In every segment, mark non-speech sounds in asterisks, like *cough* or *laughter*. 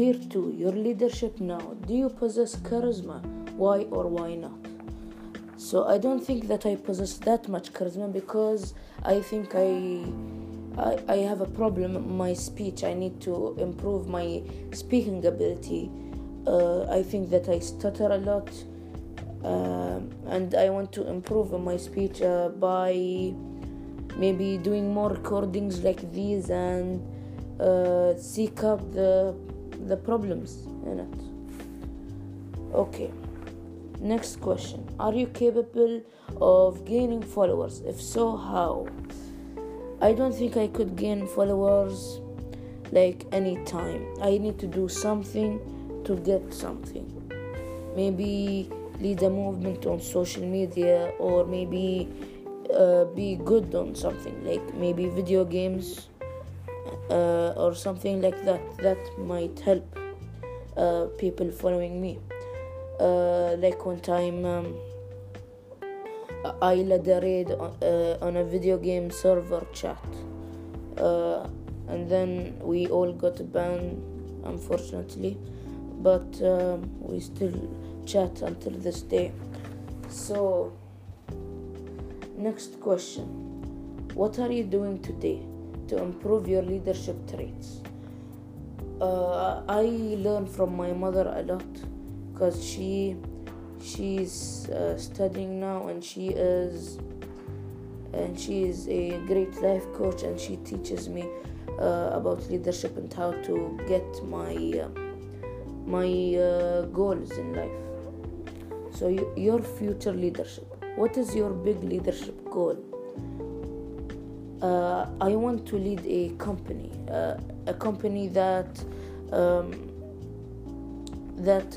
Tier 2 Your leadership now. Do you possess charisma? Why or why not? So I don't think that I possess that much charisma because I think I I, I have a problem in my speech. I need to improve my speaking ability. Uh, I think that I stutter a lot, uh, and I want to improve my speech uh, by maybe doing more recordings like these and uh, seek out the the problems in it. Okay. Next question Are you capable of gaining followers? If so, how? I don't think I could gain followers like anytime. I need to do something to get something. Maybe lead a movement on social media or maybe uh, be good on something like maybe video games uh, or something like that. That might help uh, people following me. Uh, like one time um, I led a raid on, uh, on a video game server chat uh, and then we all got banned unfortunately but um, we still chat until this day so next question what are you doing today to improve your leadership traits. Uh, i learn from my mother a lot because she she's uh, studying now and she is and she is a great life coach and she teaches me uh, about leadership and how to get my uh, my uh, goals in life. So you, your future leadership. What is your big leadership goal uh, i want to lead a company uh, a company that um, that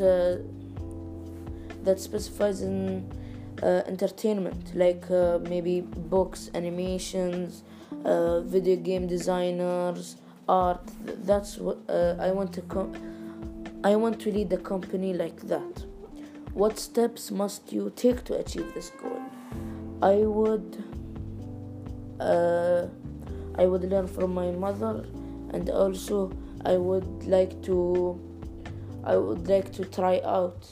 that specifies in uh, entertainment like uh, maybe books animations uh, video game designers art. That's what uh, i want to com- i want to lead a company like that. What steps must you take to achieve this goal? I would uh, i would learn from my mother and also i would like to i would like to try out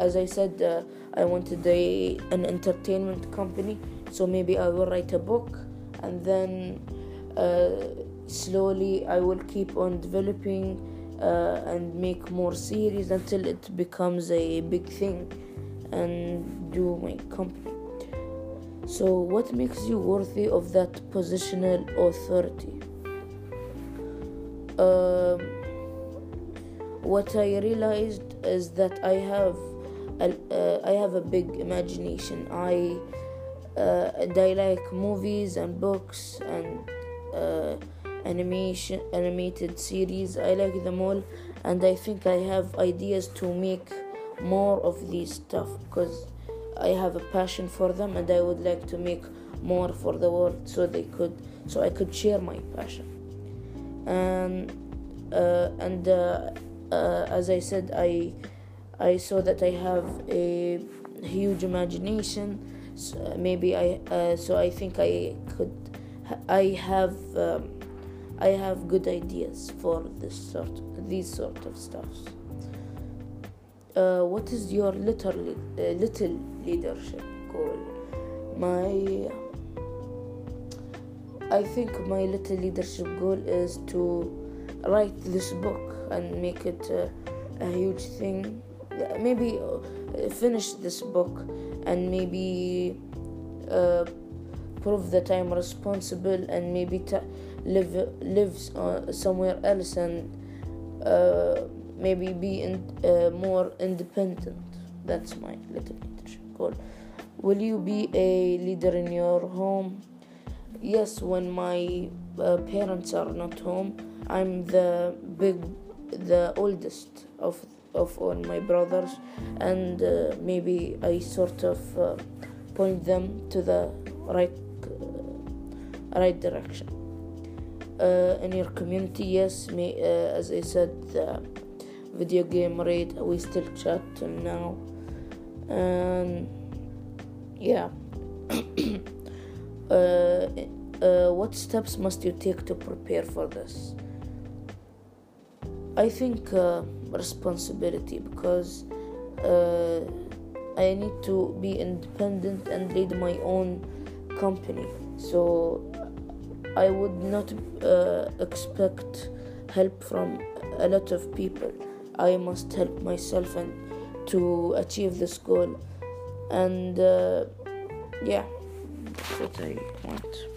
as I said, uh, I wanted a, an entertainment company, so maybe I will write a book and then uh, slowly I will keep on developing uh, and make more series until it becomes a big thing and do my company. So, what makes you worthy of that positional authority? Um, what I realized is that I have uh, I have a big imagination. I uh, I like movies and books and uh, animation animated series. I like them all, and I think I have ideas to make more of these stuff because I have a passion for them, and I would like to make more for the world so they could so I could share my passion. And uh, and uh, uh, as I said, I I saw that I have a huge imagination. So maybe I uh, so I think I could I have um, I have good ideas for this sort these sort of stuffs. Uh, what is your little uh, little leadership goal? My I think my little leadership goal is to write this book and make it uh, a huge thing maybe uh, finish this book and maybe uh, prove that I'm responsible and maybe live live uh, somewhere else and maybe be in, uh, more independent. That's my little leadership goal. Will you be a leader in your home? Yes, when my uh, parents are not home, I'm the big, the oldest of of all my brothers and uh, maybe I sort of uh, point them to the right uh, right direction uh, in your community yes me uh, as I said video game raid we still chat till now and yeah *coughs* uh, what steps must you take to prepare for this I think uh, responsibility because uh, I need to be independent and lead my own company. So I would not uh, expect help from a lot of people. I must help myself and to achieve this goal. And uh, yeah, that's what I want.